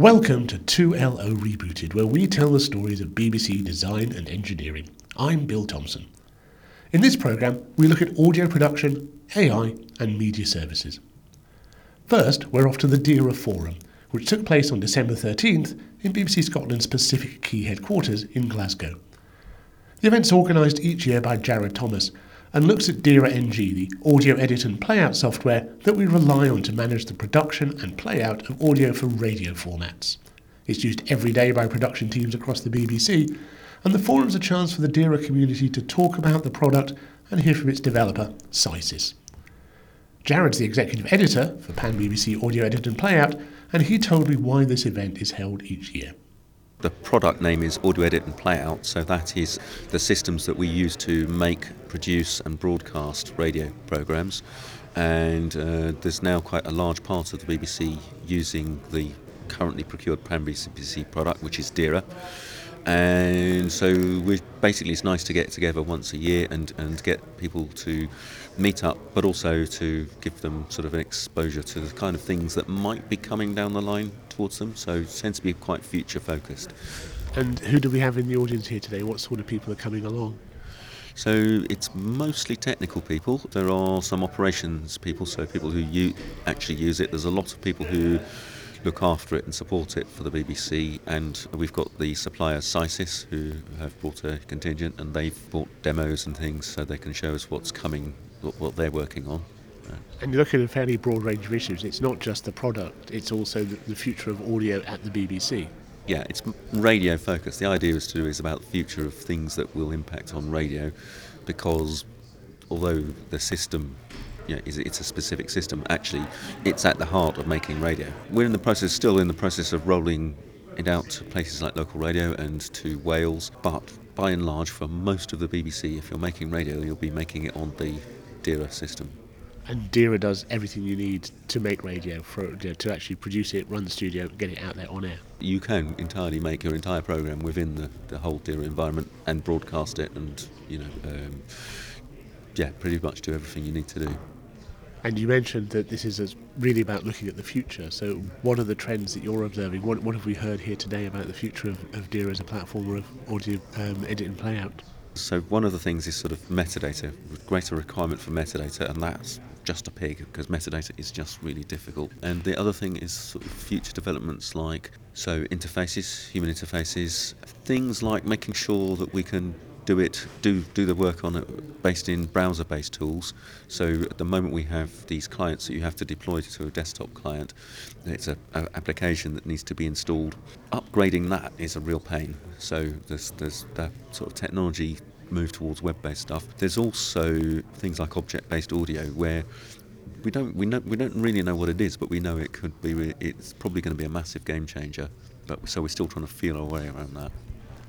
Welcome to 2LO Rebooted, where we tell the stories of BBC design and engineering. I'm Bill Thompson. In this programme, we look at audio production, AI, and media services. First, we're off to the Dira Forum, which took place on December 13th in BBC Scotland's Pacific Quay headquarters in Glasgow. The event's organised each year by Jared Thomas and looks at Dira NG, the audio edit and playout software that we rely on to manage the production and playout of audio for radio formats. It's used every day by production teams across the BBC, and the forum's a chance for the Dira community to talk about the product and hear from its developer, SCISYS. Jared's the executive editor for Pan BBC Audio Edit and Playout, and he told me why this event is held each year. The product name is Audio Edit and Playout, so that is the systems that we use to make, produce, and broadcast radio programs. And uh, there's now quite a large part of the BBC using the currently procured Pan BBC product, which is Dira and so we basically it's nice to get together once a year and, and get people to meet up but also to give them sort of an exposure to the kind of things that might be coming down the line towards them so it tends to be quite future focused and who do we have in the audience here today what sort of people are coming along so it's mostly technical people. There are some operations people, so people who u- actually use it. There's a lot of people who look after it and support it for the BBC. And we've got the supplier SCISYS who have brought a contingent and they've brought demos and things so they can show us what's coming, what they're working on. Uh, and you're looking at a fairly broad range of issues. It's not just the product, it's also the future of audio at the BBC. Yeah, it's radio focused. The idea is to do is about the future of things that will impact on radio because although the system you know, it's a specific system. Actually, it's at the heart of making radio. We're in the process, still in the process of rolling it out to places like local radio and to Wales, but by and large, for most of the BBC, if you're making radio, you'll be making it on the Dira system. And Dira does everything you need to make radio, for, you know, to actually produce it, run the studio, get it out there on air. You can entirely make your entire program within the, the whole Dira environment and broadcast it, and you know, um, yeah, pretty much do everything you need to do. And you mentioned that this is really about looking at the future. So, what are the trends that you're observing? What, what have we heard here today about the future of, of Dira as a platform of audio um, edit and playout? So, one of the things is sort of metadata, greater requirement for metadata, and that's just a pig because metadata is just really difficult. And the other thing is sort of future developments like so interfaces, human interfaces, things like making sure that we can do it, do do the work on it based in browser-based tools. So at the moment we have these clients that you have to deploy to a desktop client. It's an application that needs to be installed. Upgrading that is a real pain. So there's there's that sort of technology move towards web-based stuff. There's also things like object-based audio where we don't we know we don't really know what it is, but we know it could be. It's probably going to be a massive game changer. But so we're still trying to feel our way around that.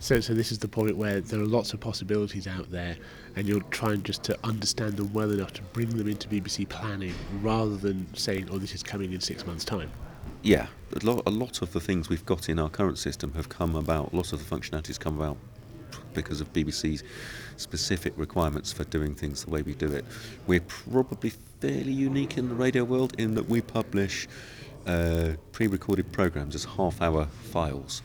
So, so this is the point where there are lots of possibilities out there, and you're trying just to understand them well enough to bring them into BBC planning, rather than saying, "Oh, this is coming in six months' time." Yeah, a lot, a lot of the things we've got in our current system have come about. Lots of the functionalities come about because of BBC's specific requirements for doing things the way we do it. We're probably fairly unique in the radio world in that we publish uh, pre-recorded programs as half-hour files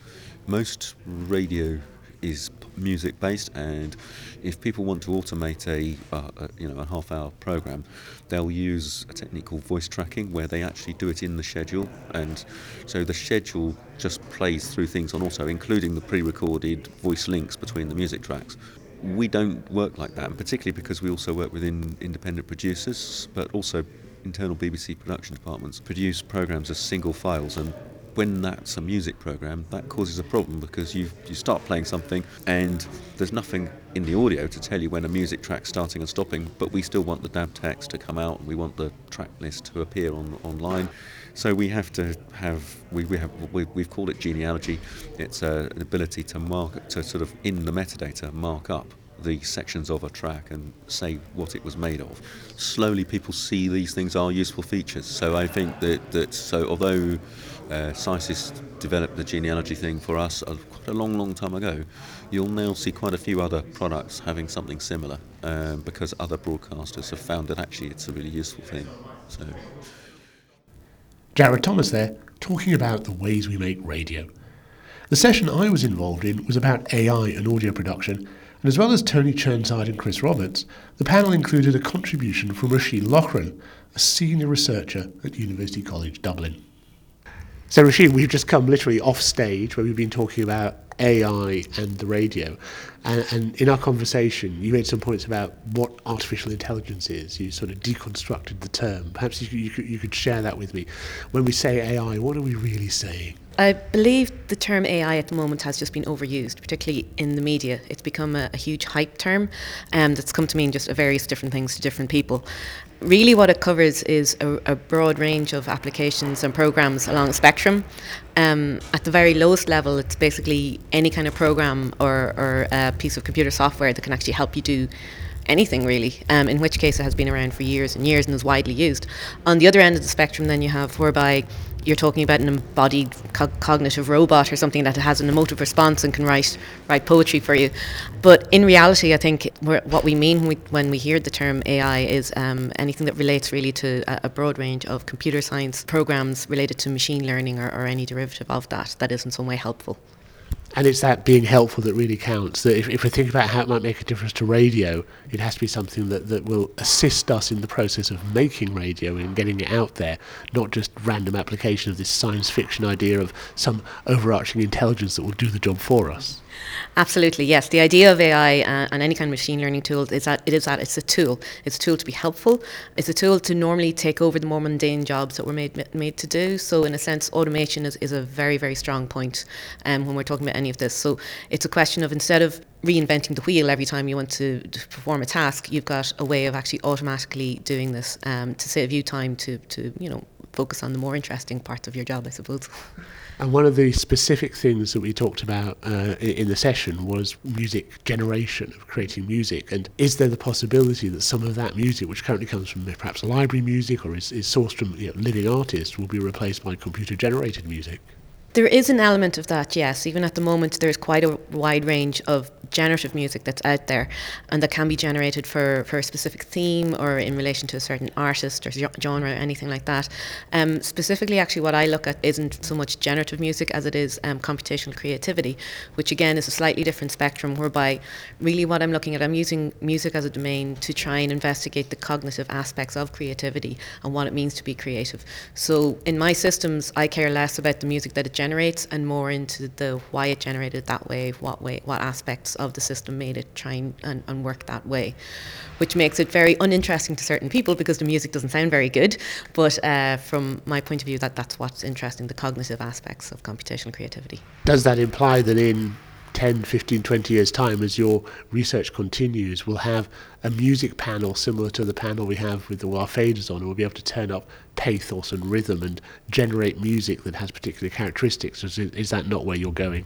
most radio is music based and if people want to automate a, uh, a, you know a half hour program they'll use a technique called voice tracking where they actually do it in the schedule. And so the schedule just plays through things on auto including the pre-recorded voice links between the music tracks. We don't work like that and particularly because we also work within independent producers but also internal BBC production departments produce programs as single files and when that's a music program, that causes a problem because you you start playing something and there's nothing in the audio to tell you when a music track's starting and stopping, but we still want the DAB text to come out and we want the track list to appear on online. So we have to have we, we have we, we've called it genealogy. It's uh, an ability to mark to sort of in the metadata mark up the sections of a track and say what it was made of. Slowly, people see these things are useful features. So I think that that so although uh, SCISYS developed the genealogy thing for us a, quite a long, long time ago. You'll now see quite a few other products having something similar um, because other broadcasters have found that actually it's a really useful thing. So. Jared Thomas there, talking about the ways we make radio. The session I was involved in was about AI and audio production, and as well as Tony Churnside and Chris Roberts, the panel included a contribution from Roisin Loughran, a senior researcher at University College Dublin. So, Rasheen, we've just come literally off stage where we've been talking about AI and the radio. And, and, in our conversation, you made some points about what artificial intelligence is. You sort of deconstructed the term. Perhaps you, you, could, you could share that with me. When we say AI, what are we really saying? I believe the term AI at the moment has just been overused, particularly in the media. It's become a, a huge hype term um, that's come to mean just various different things to different people. Really, what it covers is a, a broad range of applications and programs along a spectrum. Um, at the very lowest level, it's basically any kind of program or, or a piece of computer software that can actually help you do anything really, um, in which case it has been around for years and years and is widely used. On the other end of the spectrum, then you have whereby you're talking about an embodied co- cognitive robot or something that has an emotive response and can write write poetry for you. But in reality, I think what we mean when we, when we hear the term AI is um, anything that relates really to a, a, broad range of computer science programs related to machine learning or, or any derivative of that that is in some way helpful and it's that being helpful that really counts. That if, if we think about how it might make a difference to radio, it has to be something that, that will assist us in the process of making radio and getting it out there, not just random application of this science fiction idea of some overarching intelligence that will do the job for us. Absolutely, yes. The idea of AI uh, and any kind of machine learning tool is that it is that it's a tool. It's a tool to be helpful. It's a tool to normally take over the more mundane jobs that we're made made to do. So, in a sense, automation is, is a very very strong point um, when we're talking about any of this. So, it's a question of instead of reinventing the wheel every time you want to, to perform a task, you've got a way of actually automatically doing this um, to save you time to to you know focus on the more interesting parts of your job, I suppose. And one of the specific things that we talked about uh, in the session was music generation, of creating music. And is there the possibility that some of that music, which currently comes from perhaps library music or is, is sourced from you know, living artists, will be replaced by computer generated music? There is an element of that, yes. Even at the moment, there's quite a wide range of generative music that's out there and that can be generated for, for a specific theme or in relation to a certain artist or genre or anything like that. Um, specifically, actually, what I look at isn't so much generative music as it is um, computational creativity, which again is a slightly different spectrum, whereby really what I'm looking at, I'm using music as a domain to try and investigate the cognitive aspects of creativity and what it means to be creative. So in my systems, I care less about the music that it generates generates and more into the why it generated that way, what way, what aspects of the system made it try and, and work that way, which makes it very uninteresting to certain people because the music doesn't sound very good. But uh, from my point of view, that that's what's interesting, the cognitive aspects of computational creativity. Does that imply that in 10, 15, 20 years' time, as your research continues, we'll have a music panel similar to the panel we have with the our faders on, and we'll be able to turn up pathos and rhythm and generate music that has particular characteristics. Is, is that not where you're going?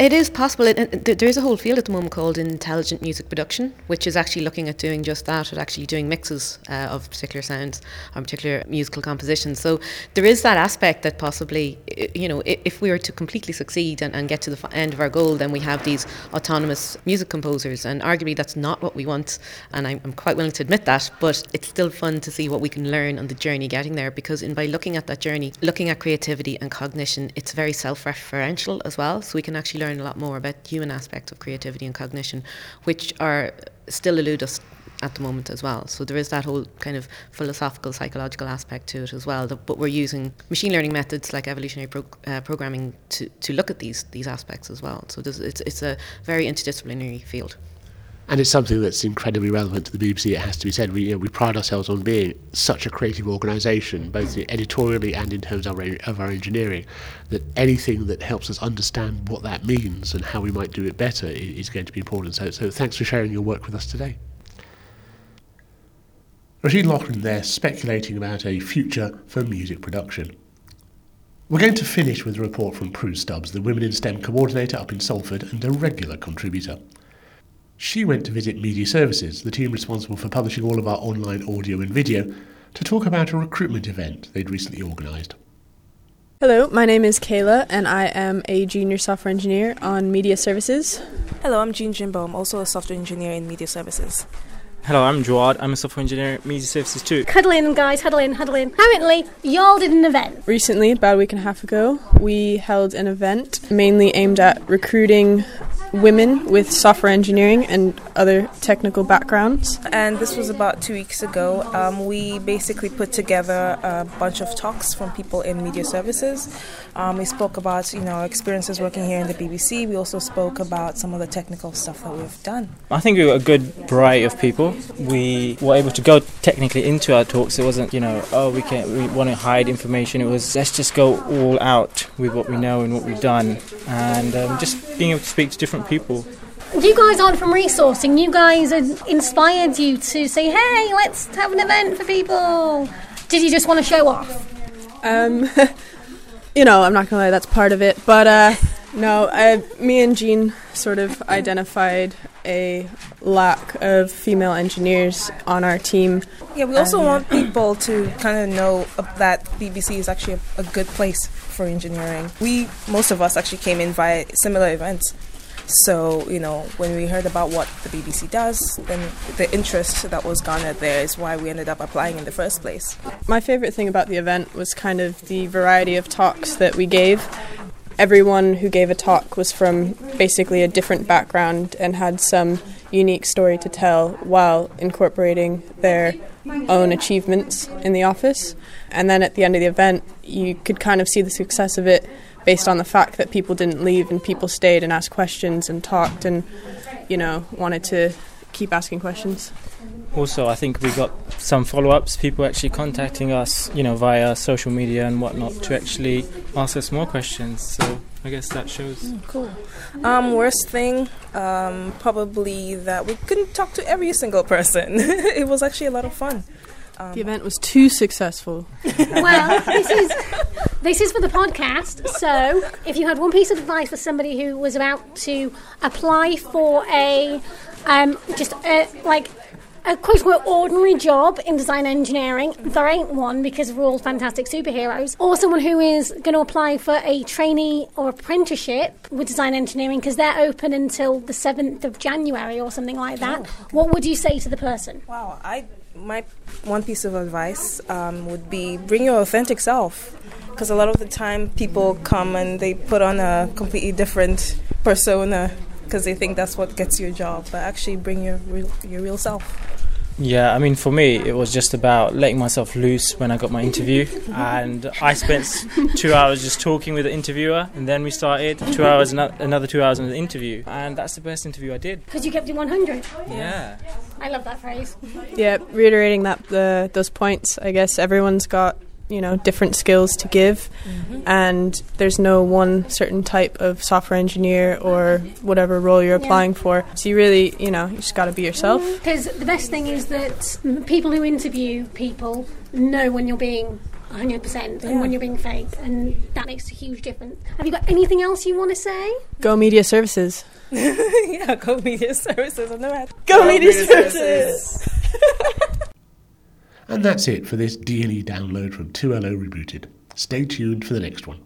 It is possible. It, it, there is a whole field at the moment called intelligent music production, which is actually looking at doing just that, at actually doing mixes uh, of particular sounds or particular musical compositions. So there is that aspect that possibly, you know, if we were to completely succeed and, and get to the end of our goal, then we have these autonomous music composers. And arguably, that's not what we want. And I'm, I'm quite willing to admit that. But it's still fun to see what we can learn on the journey getting there, because in by looking at that journey, looking at creativity and cognition, it's very self-referential as well. So we can actually learn learn a lot more about human aspects of creativity and cognition, which are still elude us at the moment as well. So there is that whole kind of philosophical, psychological aspect to it as well. But we're using machine learning methods like evolutionary uh, programming to, to look at these these aspects as well. So it's it's a very interdisciplinary field and it's something that's incredibly relevant to the BBC. It has to be said. We you know, we pride ourselves on being such a creative organisation, both editorially and in terms of our, of our engineering, that anything that helps us understand what that means and how we might do it better is going to be important. So, so thanks for sharing your work with us today. Roisin Loughran there speculating about a future for music production. We're going to finish with a report from Pru Stubbs, the Women in STEM coordinator up in Salford and a regular contributor. She went to visit Media Services, the team responsible for publishing all of our online audio and video, to talk about a recruitment event they'd recently organised. Hello, my name is Kayla and I am a junior software engineer on Media Services. Hello, I'm Jean Jimbo. I'm also a software engineer in Media Services. Hello, I'm Gerard. I'm a software engineer at Media Services too. Huddle in, guys, huddle in, huddle in. Apparently, y'all did an event. Recently, about a week and a half ago, we held an event mainly aimed at recruiting women with software engineering and other technical backgrounds. And this was about two weeks ago. Um, we basically put together a bunch of talks from people in media services. Um, we spoke about you know experiences working here in the BBC. We also spoke about some of the technical stuff that we've done. I think we were a good variety of people. We were able to go technically into our talks. It wasn't, you know, oh, we can't we want to hide information. It was let's just go all out with what we know and what we've done, and um, just being able to speak to different people. You guys aren't from resourcing. You guys have inspired you to say, hey, let's have an event for people. Did you just want to show off? Um, you know, I'm not gonna lie, that's part of it. But uh, no, I, me and Jean sort of identified a lack of female engineers on our team. Yeah, we also Um, want people to kind of know that BBC is actually a, a good place for engineering. We, most of us, actually came in via similar events. So, you know, when we heard about what the BBC does, then the interest that was garnered there is why we ended up applying in the first place. My favorite thing about the event was kind of the variety of talks that we gave. Everyone who gave a talk was from basically a different background and had some unique story to tell while incorporating their own achievements in the office. And then at the end of the event, you could kind of see the success of it based on the fact that people didn't leave and people stayed and asked questions and talked and, you know, wanted to keep asking questions. Also, I think we got some follow-ups. People actually contacting us, you know, via social media and whatnot, to actually ask us more questions. So I guess that shows. Cool. Um, worst thing, um, probably that we couldn't talk to every single person. it was actually a lot of fun. Um, The event was too successful. well, this is this is for the podcast. So, if you had one piece of advice for somebody who was about to apply for a um, just a, like a quote unquote ordinary job in design engineering, there ain't one because we're all fantastic superheroes, or someone who is going to apply for a trainee or apprenticeship with design engineering because they're open until the 7th of January or something like that, what would you say to the person? Wow, I my one piece of advice um, would be bring your authentic self, because a lot of the time people come and they put on a completely different persona because they think that's what gets you a job, but actually bring your real, your real self. Yeah, I mean, for me, it was just about letting myself loose when I got my interview. And I spent two hours just talking with the interviewer, and then we started two hours, another two hours on the interview. And that's the best interview I did. Because you kept it 100. Yeah. I love that phrase. Yeah, reiterating that the those points. I guess everyone's got you know different skills to give, mm-hmm. and there's no one certain type of software engineer or whatever role you're Yeah. applying for. So you really, you know, you just got to be yourself. Mm-hmm. Because the best thing is that people who interview people know when you're being 100% and when you're being fake, and that makes a huge difference. Have you got anything else you want to say? Go media services. yeah, go media services. I've never had Go media services. And that's it for this D&E download from 2LO Rebooted. Stay tuned for the next one.